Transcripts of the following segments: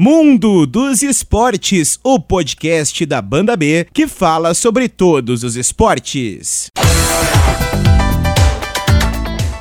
Mundo dos Esportes, o podcast da Banda B que fala sobre todos os esportes.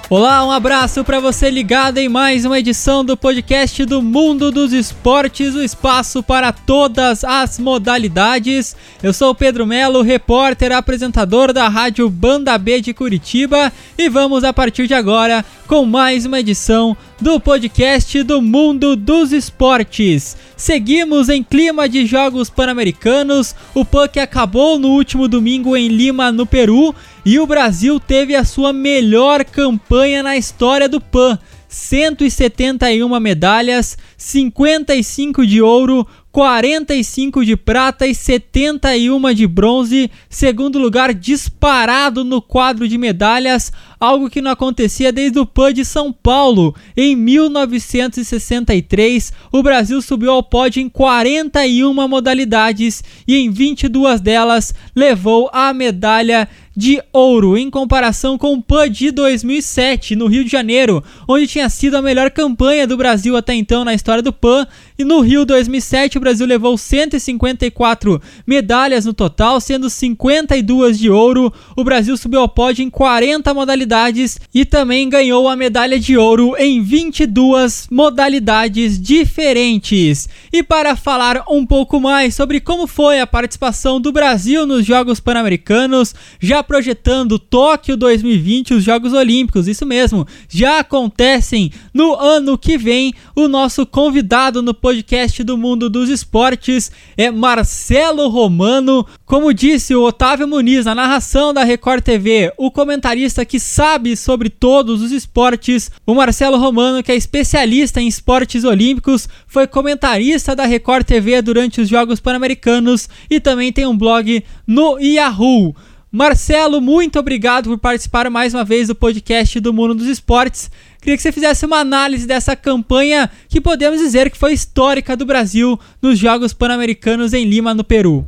Olá, um abraço para você ligado em mais uma edição do podcast do Mundo dos Esportes, o espaço para todas as modalidades. Eu sou o Pedro Melo, repórter, apresentador da Rádio Banda B de Curitiba e vamos a partir de agora com mais uma edição do podcast do Mundo dos Esportes. Seguimos em clima de Jogos Pan-Americanos. O PUC acabou no último domingo em Lima, no Peru, e o Brasil teve a sua melhor campanha na história do PAN. 171 medalhas, 55 de ouro, 45 de prata e 71 de bronze, segundo lugar disparado no quadro de medalhas, algo que não acontecia desde o PAN de São Paulo. Em 1963, o Brasil subiu ao pódio em 41 modalidades e em 22 delas levou a medalha de ouro em comparação com o PAN de 2007 no Rio de Janeiro, onde tinha sido a melhor campanha do Brasil até então na história do PAN. E no Rio 2007 o Brasil levou 154 medalhas no total, sendo 52 de ouro. O Brasil subiu ao pódio em 40 modalidades e também ganhou a medalha de ouro em 22 modalidades diferentes. E para falar um pouco mais sobre como foi a participação do Brasil nos Jogos Pan-Americanos, já projetando Tóquio 2020, os Jogos Olímpicos, isso mesmo, já acontecem no ano que vem. O nosso convidado no podcast do Mundo dos Esportes é Marcelo Romano. Como disse o Otávio Muniz na narração da Record TV, o comentarista que sabe sobre todos os esportes, o Marcelo Romano, que é especialista em esportes olímpicos, foi comentarista da Record TV durante os Jogos Pan-Americanos e também tem um blog no Yahoo. Marcelo, muito obrigado por participar mais uma vez do podcast do Mundo dos Esportes. Queria que você fizesse uma análise dessa campanha que podemos dizer que foi histórica do Brasil nos Jogos Pan-Americanos em Lima, no Peru.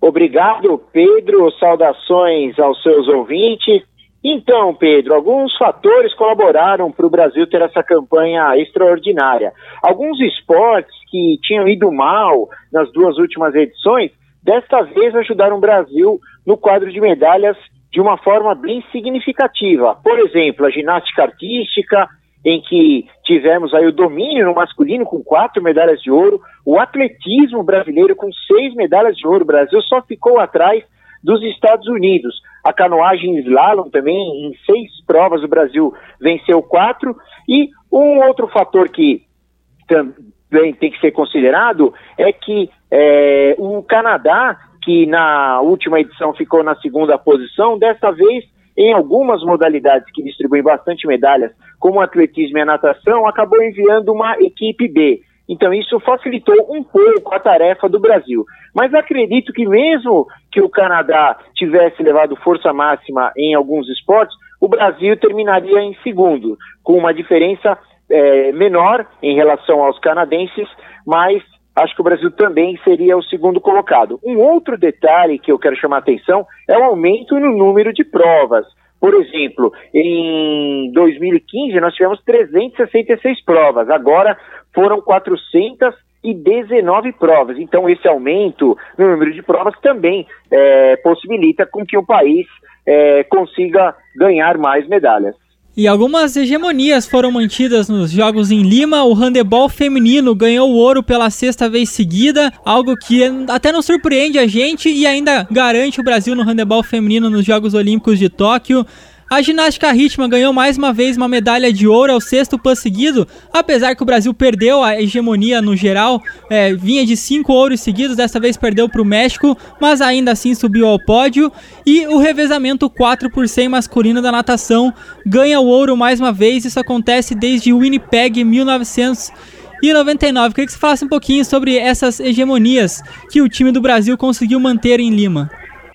Obrigado, Pedro. Saudações aos seus ouvintes. Então, Pedro, alguns fatores colaboraram para o Brasil ter essa campanha extraordinária. Alguns esportes que tinham ido mal nas duas últimas edições desta vez ajudaram o Brasil no quadro de medalhas de uma forma bem significativa. Por exemplo, a ginástica artística, em que tivemos aí o domínio no masculino com quatro medalhas de ouro, o atletismo brasileiro com seis medalhas de ouro. O Brasil só ficou atrás dos Estados Unidos. A canoagem slalom também, em seis provas o Brasil venceu quatro. E um outro fator que também tem que ser considerado é que é, o Canadá, que na última edição ficou na segunda posição, dessa vez, em algumas modalidades que distribuem bastante medalhas, como o atletismo e a natação, acabou enviando uma equipe B. Então isso facilitou um pouco a tarefa do Brasil. Mas acredito que mesmo que o Canadá tivesse levado força máxima em alguns esportes, o Brasil terminaria em segundo, com uma diferença é, menor em relação aos canadenses, mas acho que o Brasil também seria o segundo colocado. Um outro detalhe que eu quero chamar a atenção é o aumento no número de provas. Por exemplo, em 2015 nós tivemos 366 provas, agora foram 419 provas. Então esse aumento no número de provas também é, possibilita com que o país é, consiga ganhar mais medalhas. E algumas hegemonias foram mantidas nos Jogos em Lima. O handebol feminino ganhou ouro pela sexta vez seguida, algo que até não surpreende a gente e ainda garante o Brasil no handebol feminino nos Jogos Olímpicos de Tóquio. A ginástica rítmica ganhou mais uma vez uma medalha de ouro ao sexto PAN seguido, apesar que o Brasil perdeu a hegemonia no geral, é, vinha de cinco ouros seguidos, dessa vez perdeu para o México, mas ainda assim subiu ao pódio. E o revezamento 4 por 100 masculino da natação ganha o ouro mais uma vez, isso acontece desde Winnipeg 1999. Queria que você falasse um pouquinho sobre essas hegemonias que o time do Brasil conseguiu manter em Lima.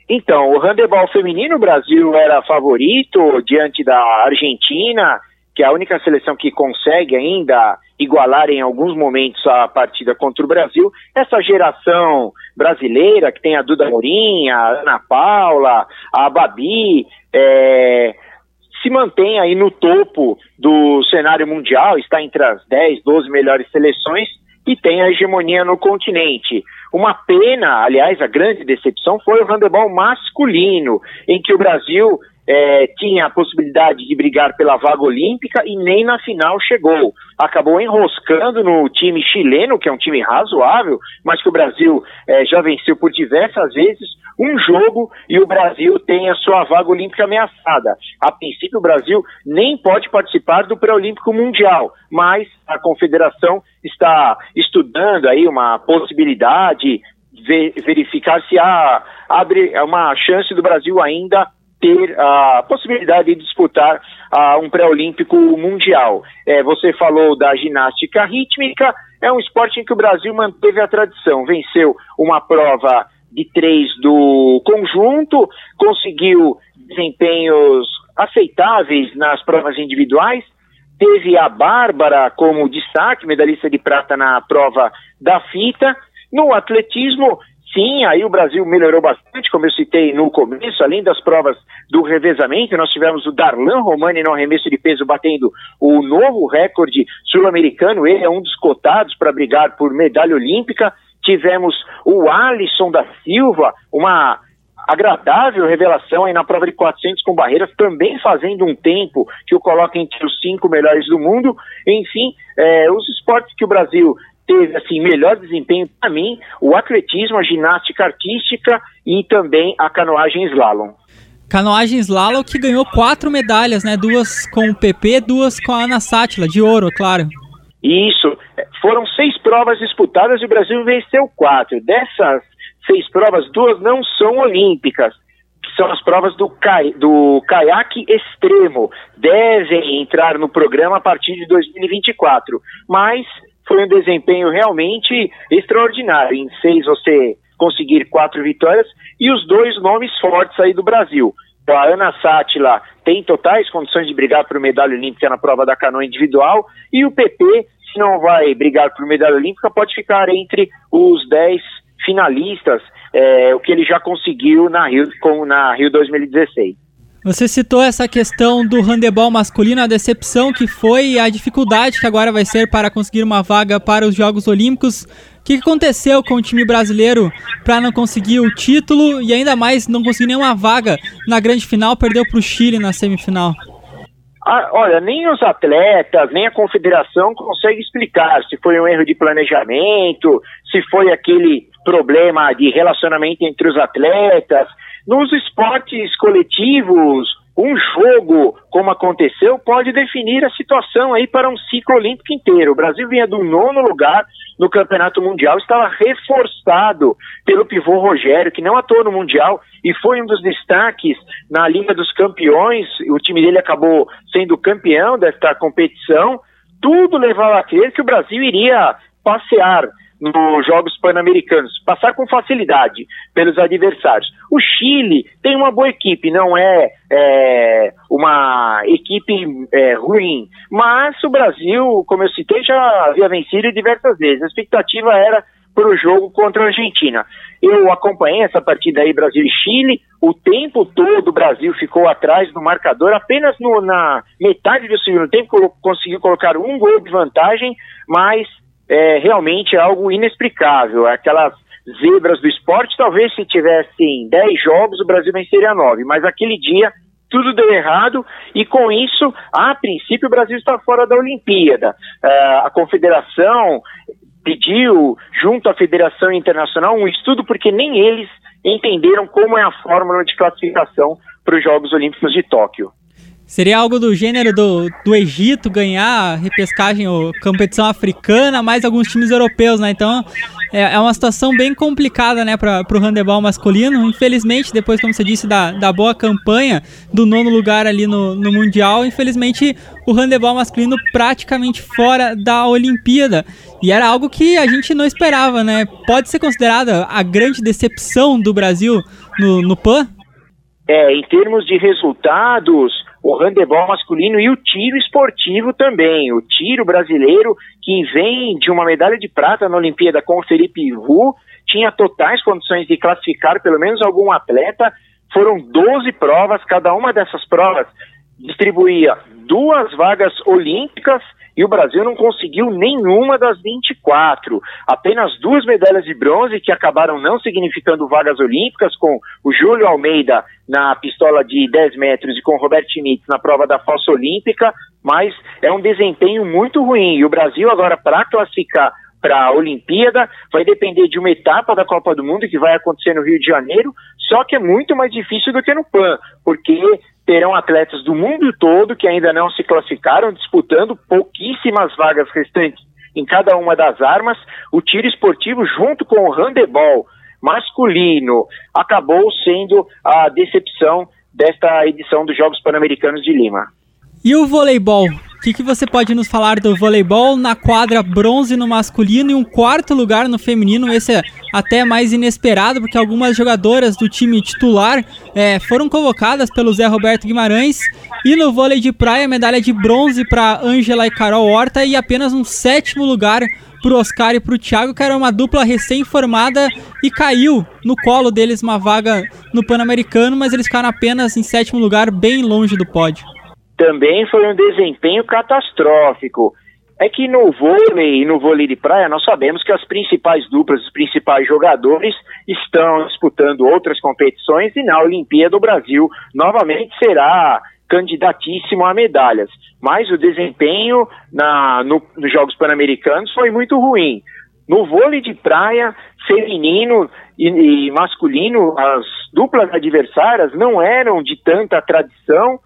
Então, o handebol feminino, o Brasil era favorito diante da Argentina, que é a única seleção que consegue ainda igualar em alguns momentos a partida contra o Brasil. Essa geração brasileira, que tem a Duda Morim, a Ana Paula, a Babi, é, se mantém aí no topo do cenário mundial, está entre as 10, 12 melhores seleções e tem a hegemonia no continente. Uma pena, aliás, a grande decepção foi o handebol masculino, em que o Brasil é, tinha a possibilidade de brigar pela vaga olímpica e nem na final chegou. Acabou enroscando no time chileno, que é um time razoável, mas que o Brasil é, já venceu por diversas vezes um jogo e o Brasil tem a sua vaga olímpica ameaçada. A princípio, o Brasil nem pode participar do pré-olímpico mundial, mas a confederação está estudando aí uma possibilidade verificar se há abre uma chance do Brasil ainda ter a possibilidade de disputar um pré-olímpico mundial. É, você falou da ginástica rítmica, é um esporte em que o Brasil manteve a tradição, venceu uma prova de três do conjunto, conseguiu desempenhos aceitáveis nas provas individuais, teve a Bárbara como destaque, medalhista de prata na prova da fita. No atletismo, Sim, aí o Brasil melhorou bastante, como eu citei no começo, além das provas do revezamento, nós tivemos o Darlan Romani no arremesso de peso batendo o novo recorde sul-americano, ele é um dos cotados para brigar por medalha olímpica. Tivemos o Alisson da Silva, uma agradável revelação aí na prova de 400 com barreiras, também fazendo um tempo que o coloca entre os cinco melhores do mundo. Enfim, é, os esportes que o Brasil teve assim melhor desempenho para mim o atletismo, a ginástica artística e também a canoagem slalom. Canoagem slalom que ganhou quatro medalhas, né? Duas com o PP, duas com a Ana Sátila, de ouro, é claro. Isso. Foram seis provas disputadas e o Brasil venceu quatro. Dessas seis provas, duas não são olímpicas, são as provas do, cai, do caiaque extremo. Devem entrar no programa a partir de 2024. Mas foi um desempenho realmente extraordinário. Em seis você conseguir quatro vitórias e os dois nomes fortes aí do Brasil. Então, a Ana Sátila tem totais condições de brigar por medalha olímpica na prova da canoa individual e o PP, se não vai brigar por medalha olímpica, pode ficar entre os dez finalistas, é, o que ele já conseguiu na Rio, com, na Rio 2016. Você citou essa questão do handebol masculino, a decepção que foi e a dificuldade que agora vai ser para conseguir uma vaga para os Jogos Olímpicos. O que aconteceu com o time brasileiro para não conseguir o título e ainda mais não conseguir nenhuma vaga na grande final, perdeu para o Chile na semifinal? Ah, olha, nem os atletas, nem a confederação consegue explicar se foi um erro de planejamento, se foi aquele problema de relacionamento entre os atletas, nos esportes coletivos, um jogo, como aconteceu, pode definir a situação aí para um ciclo olímpico inteiro. O Brasil vinha do nono lugar no Campeonato Mundial, estava reforçado pelo pivô Rogério, que não atuou no Mundial e foi um dos destaques na Liga dos Campeões. O time dele acabou sendo campeão desta competição. Tudo levava a crer que o Brasil iria passear nos Jogos Pan-Americanos, passar com facilidade pelos adversários. O Chile tem uma boa equipe, não é, é uma equipe é, ruim, mas o Brasil, como eu citei, já havia vencido diversas vezes. A expectativa era para o jogo contra a Argentina. Eu acompanhei essa partida aí, Brasil e Chile. O tempo todo o Brasil ficou atrás do marcador. Apenas no, na metade do segundo tempo conseguiu colocar um gol de vantagem, mas é realmente algo inexplicável. Aquelas zebras do esporte, talvez se tivessem 10 jogos, o Brasil venceria 9, mas aquele dia tudo deu errado e com isso, a princípio, o Brasil está fora da Olimpíada. Uh, a confederação pediu, junto à Federação Internacional, um estudo porque nem eles entenderam como é a fórmula de classificação para os Jogos Olímpicos de Tóquio. Seria algo do gênero do, do Egito ganhar repescagem ou competição africana, mais alguns times europeus, né? Então é, é uma situação bem complicada, né, para o handebol masculino. Infelizmente, depois, como você disse, da, da boa campanha do nono lugar ali no, no Mundial, infelizmente o handebol masculino praticamente fora da Olimpíada. E era algo que a gente não esperava, né? Pode ser considerada a grande decepção do Brasil no, no PAN? É, em termos de resultados, o handebol masculino e o tiro esportivo também. O tiro brasileiro, que vem de uma medalha de prata na Olimpíada com o Felipe Ru, tinha totais condições de classificar pelo menos algum atleta. Foram 12 provas, cada uma dessas provas distribuía duas vagas olímpicas e o Brasil não conseguiu nenhuma das 24. Apenas duas medalhas de bronze que acabaram não significando vagas olímpicas, com o Júlio Almeida na pistola de 10 metros e com o Robert Schmitz na prova da fossa olímpica, mas é um desempenho muito ruim. E o Brasil agora, para classificar para a Olimpíada, vai depender de uma etapa da Copa do Mundo que vai acontecer no Rio de Janeiro, só que é muito mais difícil do que no PAN, porque terão atletas do mundo todo que ainda não se classificaram, disputando pouquíssimas vagas restantes em cada uma das armas. O tiro esportivo, junto com o handebol masculino, acabou sendo a decepção desta edição dos Jogos Pan-Americanos de Lima. E o voleibol? O que, que, você pode nos falar do voleibol na quadra bronze no masculino e um quarto lugar no feminino? Esse é até mais inesperado, porque algumas jogadoras do time titular é, foram convocadas pelo Zé Roberto Guimarães. E no vôlei de praia, medalha de bronze para Ângela e Carol Horta e apenas um sétimo lugar para o Oscar e para o Thiago, que era uma dupla recém-formada e caiu no colo deles uma vaga no Pan-Americano, mas eles ficaram apenas em sétimo lugar, bem longe do pódio também foi um desempenho catastrófico. É que no vôlei e no vôlei de praia nós sabemos que as principais duplas, os principais jogadores estão disputando outras competições e na Olimpíada do Brasil novamente será candidatíssimo a medalhas. Mas o desempenho na, no, nos Jogos Pan-Americanos foi muito ruim. No vôlei de praia, feminino e, e masculino, as duplas adversárias não eram de tanta tradição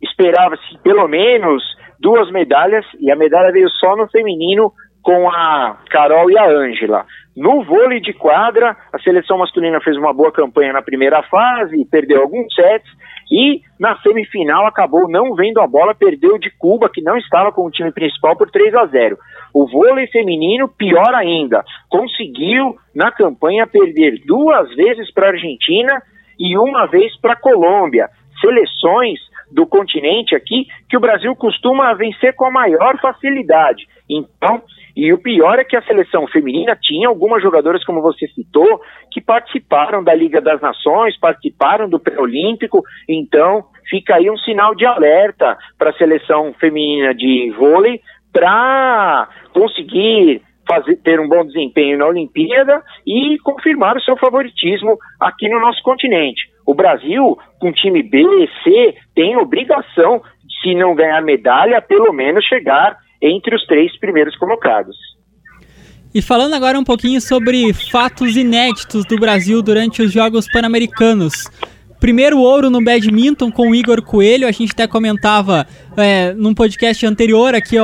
esperava-se pelo menos duas medalhas e a medalha veio só no feminino com a Carol e a Ângela. No vôlei de quadra, a seleção masculina fez uma boa campanha na primeira fase, perdeu alguns sets e na semifinal acabou não vendo a bola, perdeu de Cuba, que não estava com o time principal por 3 a 0. O vôlei feminino, pior ainda, conseguiu na campanha perder duas vezes para a Argentina e uma vez para a Colômbia. Seleções do continente aqui que o Brasil costuma vencer com a maior facilidade. Então, e o pior é que a seleção feminina tinha algumas jogadoras, como você citou, que participaram da Liga das Nações, participaram do pré-olímpico, então fica aí um sinal de alerta para a seleção feminina de vôlei para conseguir fazer, ter um bom desempenho na Olimpíada e confirmar o seu favoritismo aqui no nosso continente. O Brasil, com time B, C, tem obrigação, se não ganhar medalha, pelo menos chegar entre os três primeiros colocados. E falando agora um pouquinho sobre fatos inéditos do Brasil durante os Jogos Pan-Americanos. Primeiro ouro no badminton com o Igor Coelho, a gente até comentava é, num podcast anterior aqui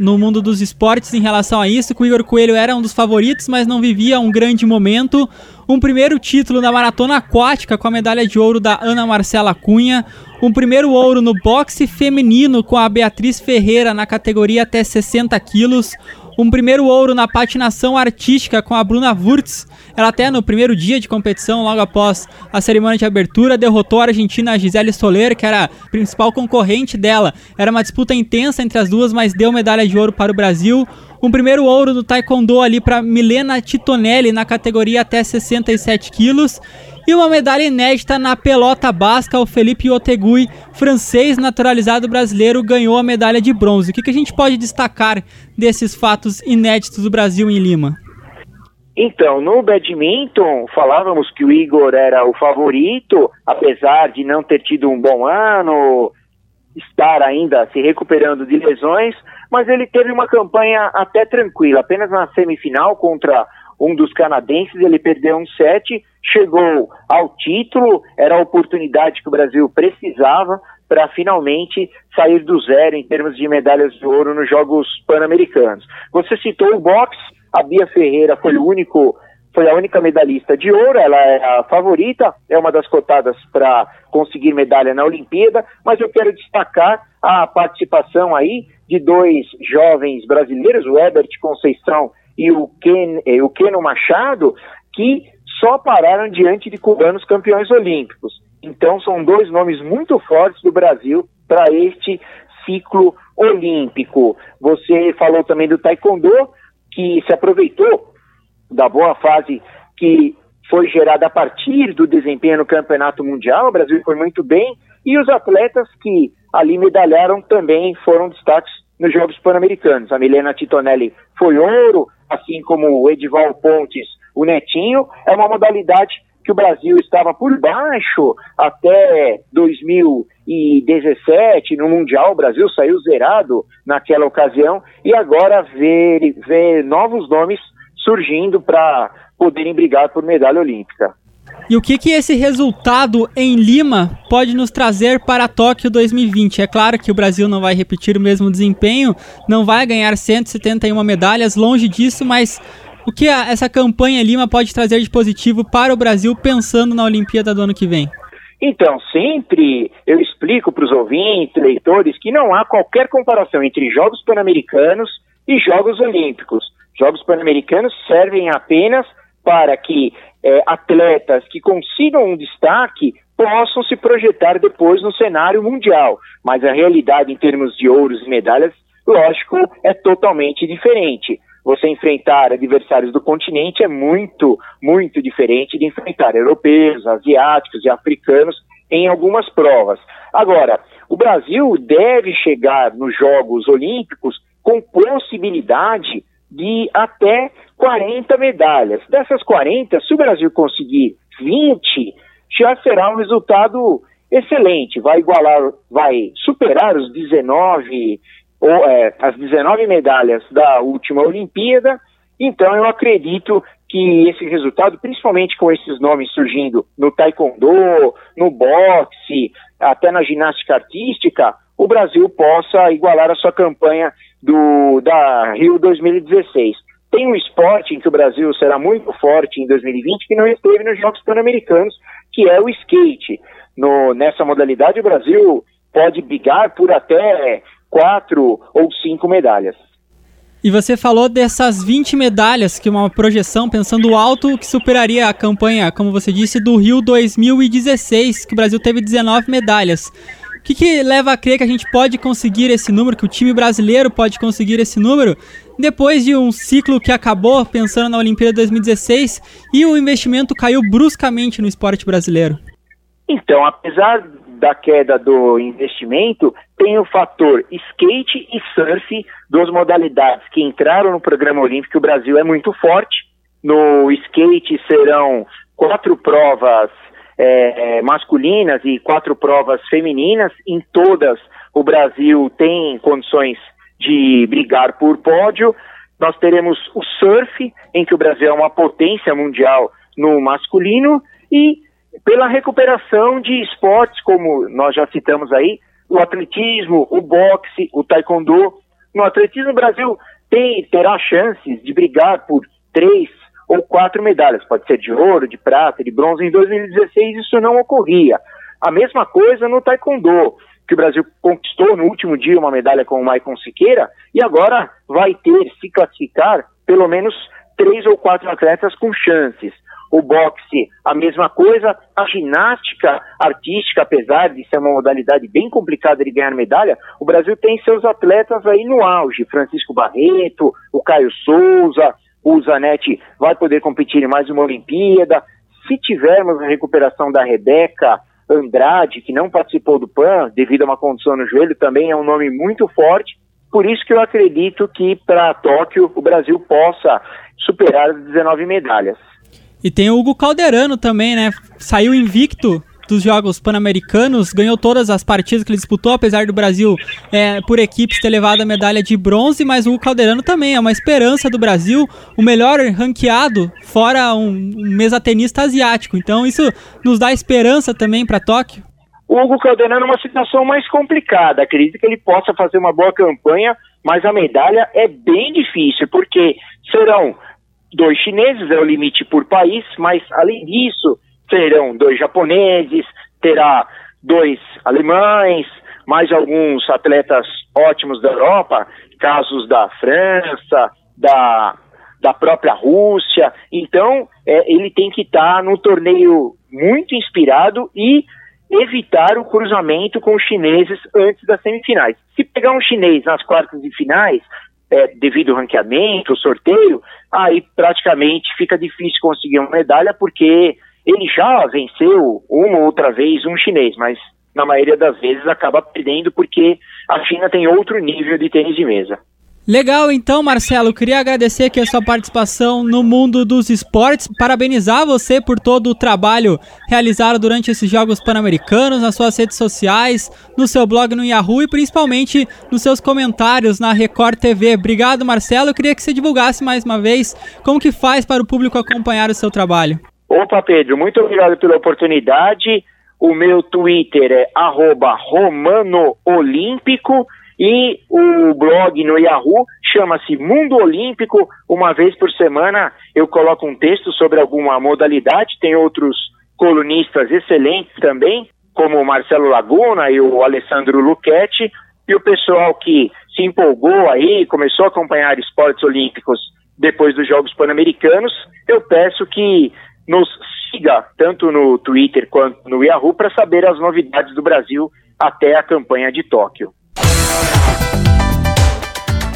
no mundo dos esportes em relação a isso, que o Igor Coelho era um dos favoritos, mas não vivia um grande momento. Um primeiro título na maratona aquática com a medalha de ouro da Ana Marcela Cunha. Um primeiro ouro no boxe feminino com a Beatriz Ferreira na categoria até 60 quilos um primeiro ouro na patinação artística com a Bruna Wurtz. Ela até no primeiro dia de competição, logo após a cerimônia de abertura, derrotou a argentina Gisele Soler, que era a principal concorrente dela. Era uma disputa intensa entre as duas, mas deu medalha de ouro para o Brasil. Um primeiro ouro do Taekwondo ali para Milena Titonelli na categoria até 67 quilos. E uma medalha inédita na pelota basca, o Felipe Otegui, francês naturalizado brasileiro, ganhou a medalha de bronze. O que, que a gente pode destacar desses fatos inéditos do Brasil em Lima? Então, no badminton, falávamos que o Igor era o favorito, apesar de não ter tido um bom ano, estar ainda se recuperando de lesões, mas ele teve uma campanha até tranquila. Apenas na semifinal contra um dos canadenses, ele perdeu um set, chegou ao título, era a oportunidade que o Brasil precisava para finalmente sair do zero em termos de medalhas de ouro nos Jogos Pan-Americanos. Você citou o boxe, a Bia Ferreira foi o único foi a única medalhista de ouro, ela é a favorita, é uma das cotadas para conseguir medalha na Olimpíada, mas eu quero destacar a participação aí de dois jovens brasileiros, o Ebert Conceição e o, Ken, eh, o Keno Machado, que só pararam diante de cubanos campeões olímpicos. Então, são dois nomes muito fortes do Brasil para este ciclo olímpico. Você falou também do Taekwondo, que se aproveitou da boa fase que foi gerada a partir do desempenho no Campeonato Mundial. O Brasil foi muito bem e os atletas que ali medalharam também, foram destaques nos Jogos Pan-Americanos. A Milena Titonelli foi ouro, assim como o Edival Pontes, o Netinho. É uma modalidade que o Brasil estava por baixo até 2017 no Mundial. O Brasil saiu zerado naquela ocasião e agora vê, vê novos nomes surgindo para poderem brigar por medalha olímpica. E o que, que esse resultado em Lima pode nos trazer para Tóquio 2020? É claro que o Brasil não vai repetir o mesmo desempenho, não vai ganhar 171 medalhas, longe disso, mas o que essa campanha Lima pode trazer de positivo para o Brasil pensando na Olimpíada do ano que vem? Então, sempre eu explico para os ouvintes, leitores, que não há qualquer comparação entre Jogos Pan-Americanos e Jogos Olímpicos. Jogos Pan-Americanos servem apenas para que é, atletas que consigam um destaque possam se projetar depois no cenário mundial. Mas a realidade em termos de ouros e medalhas, lógico, é totalmente diferente. Você enfrentar adversários do continente é muito, muito diferente de enfrentar europeus, asiáticos e africanos em algumas provas. Agora, o Brasil deve chegar nos Jogos Olímpicos com possibilidade de até 40 medalhas. Dessas 40, se o Brasil conseguir 20, já será um resultado excelente. Vai igualar, vai superar os 19, ou, é, as 19 medalhas da última Olimpíada. Então eu acredito que esse resultado, principalmente com esses nomes surgindo no taekwondo, no boxe, até na ginástica artística, o Brasil possa igualar a sua campanha do, da Rio 2016. Tem um esporte em que o Brasil será muito forte em 2020 que não esteve nos Jogos Pan-Americanos, que é o skate. No, nessa modalidade, o Brasil pode brigar por até quatro ou cinco medalhas. E você falou dessas 20 medalhas, que é uma projeção pensando alto que superaria a campanha, como você disse, do Rio 2016, que o Brasil teve 19 medalhas. O que, que leva a crer que a gente pode conseguir esse número, que o time brasileiro pode conseguir esse número, depois de um ciclo que acabou pensando na Olimpíada 2016 e o investimento caiu bruscamente no esporte brasileiro? Então, apesar da queda do investimento, tem o fator skate e surf, duas modalidades que entraram no programa olímpico. O Brasil é muito forte. No skate serão quatro provas é, é, masculinas e quatro provas femininas. Em todas, o Brasil tem condições de brigar por pódio. Nós teremos o surf, em que o Brasil é uma potência mundial no masculino, e pela recuperação de esportes, como nós já citamos aí, o atletismo, o boxe, o taekwondo. No atletismo, o Brasil tem, terá chances de brigar por três, ou quatro medalhas, pode ser de ouro, de prata, de bronze. Em 2016 isso não ocorria. A mesma coisa no taekwondo, que o Brasil conquistou no último dia uma medalha com o Maicon Siqueira e agora vai ter, se classificar, pelo menos três ou quatro atletas com chances. O boxe, a mesma coisa. A ginástica artística, apesar de ser uma modalidade bem complicada de ganhar medalha, o Brasil tem seus atletas aí no auge. Francisco Barreto, o Caio Souza, o Zanetti vai poder competir em mais uma Olimpíada. Se tivermos a recuperação da Rebeca Andrade, que não participou do PAN devido a uma condição no joelho, também é um nome muito forte. Por isso que eu acredito que para Tóquio o Brasil possa superar as 19 medalhas. E tem o Hugo Calderano também, né? Saiu invicto dos Jogos Pan-Americanos, ganhou todas as partidas que ele disputou, apesar do Brasil, é, por equipes, ter levado a medalha de bronze, mas o Calderano também é uma esperança do Brasil, o melhor ranqueado, fora um, um mesatenista asiático. Então isso nos dá esperança também para Tóquio. O Hugo Calderano é uma situação mais complicada. Acredito que ele possa fazer uma boa campanha, mas a medalha é bem difícil, porque serão dois chineses, é o limite por país, mas além disso, terão dois japoneses, terá dois alemães, mais alguns atletas ótimos da Europa, casos da França, da, da própria Rússia. Então, é, ele tem que estar tá no torneio muito inspirado e evitar o cruzamento com os chineses antes das semifinais. Se pegar um chinês nas quartas de finais, é, devido ao ranqueamento, sorteio, aí praticamente fica difícil conseguir uma medalha, porque ele já venceu uma ou outra vez um chinês, mas na maioria das vezes acaba perdendo porque a China tem outro nível de tênis de mesa. Legal, então, Marcelo, queria agradecer aqui a sua participação no mundo dos esportes, parabenizar você por todo o trabalho realizado durante esses Jogos Pan-Americanos, nas suas redes sociais, no seu blog no Yahoo e principalmente nos seus comentários na Record TV. Obrigado, Marcelo. Queria que você divulgasse mais uma vez como que faz para o público acompanhar o seu trabalho. Opa, Pedro, muito obrigado pela oportunidade. O meu Twitter é romanoolímpico e o blog no Yahoo chama-se Mundo Olímpico. Uma vez por semana eu coloco um texto sobre alguma modalidade. Tem outros colunistas excelentes também, como o Marcelo Laguna e o Alessandro Luchetti. E o pessoal que se empolgou aí, começou a acompanhar esportes olímpicos depois dos Jogos Pan-Americanos, eu peço que nos siga tanto no Twitter quanto no Yahoo para saber as novidades do Brasil até a campanha de Tóquio.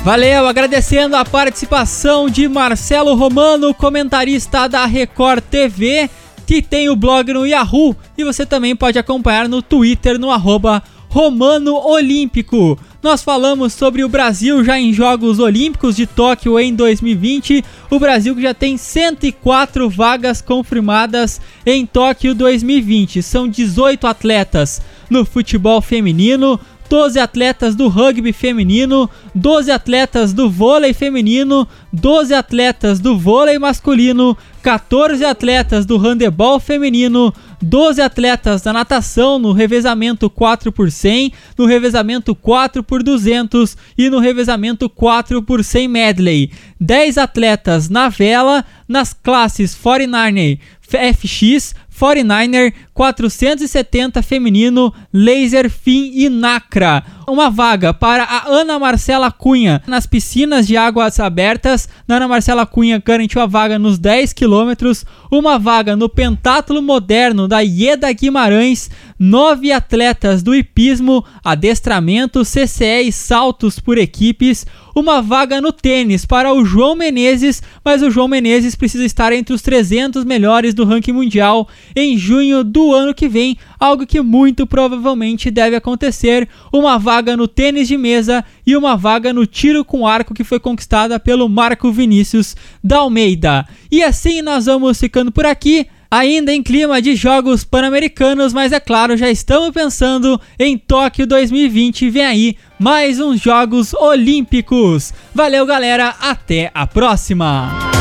Valeu, agradecendo a participação de Marcelo Romano, comentarista da Record TV, que tem o blog no Yahoo e você também pode acompanhar no Twitter no arroba Romano Olímpico. Nós falamos sobre o Brasil já em Jogos Olímpicos de Tóquio em 2020. O Brasil que já tem 104 vagas confirmadas em Tóquio 2020. São 18 atletas no futebol feminino, 12 atletas do rugby feminino, 12 atletas do vôlei feminino, 12 atletas do vôlei masculino, 14 atletas do handebol feminino, 12 atletas da natação no revezamento 4 por 100, no revezamento 4 por 200 e no revezamento 4 por 100 medley. 10 atletas na vela nas classes 49 FX, 49er, 470 feminino, laser, fim e nacra. Uma vaga para a Ana Marcela Cunha nas piscinas de águas abertas. A Ana Marcela Cunha garantiu a vaga nos 10 quilômetros. Uma vaga no pentátulo moderno da Ieda Guimarães. Nove atletas do hipismo, adestramento, CCE e saltos por equipes uma vaga no tênis para o João Menezes, mas o João Menezes precisa estar entre os 300 melhores do ranking mundial em junho do ano que vem, algo que muito provavelmente deve acontecer. Uma vaga no tênis de mesa e uma vaga no tiro com arco que foi conquistada pelo Marco Vinícius da Almeida. E assim nós vamos ficando por aqui ainda em clima de Jogos Pan-Americanos, mas é claro, já estamos pensando em Tóquio 2020. Vem aí mais uns Jogos Olímpicos. Valeu, galera, até a próxima!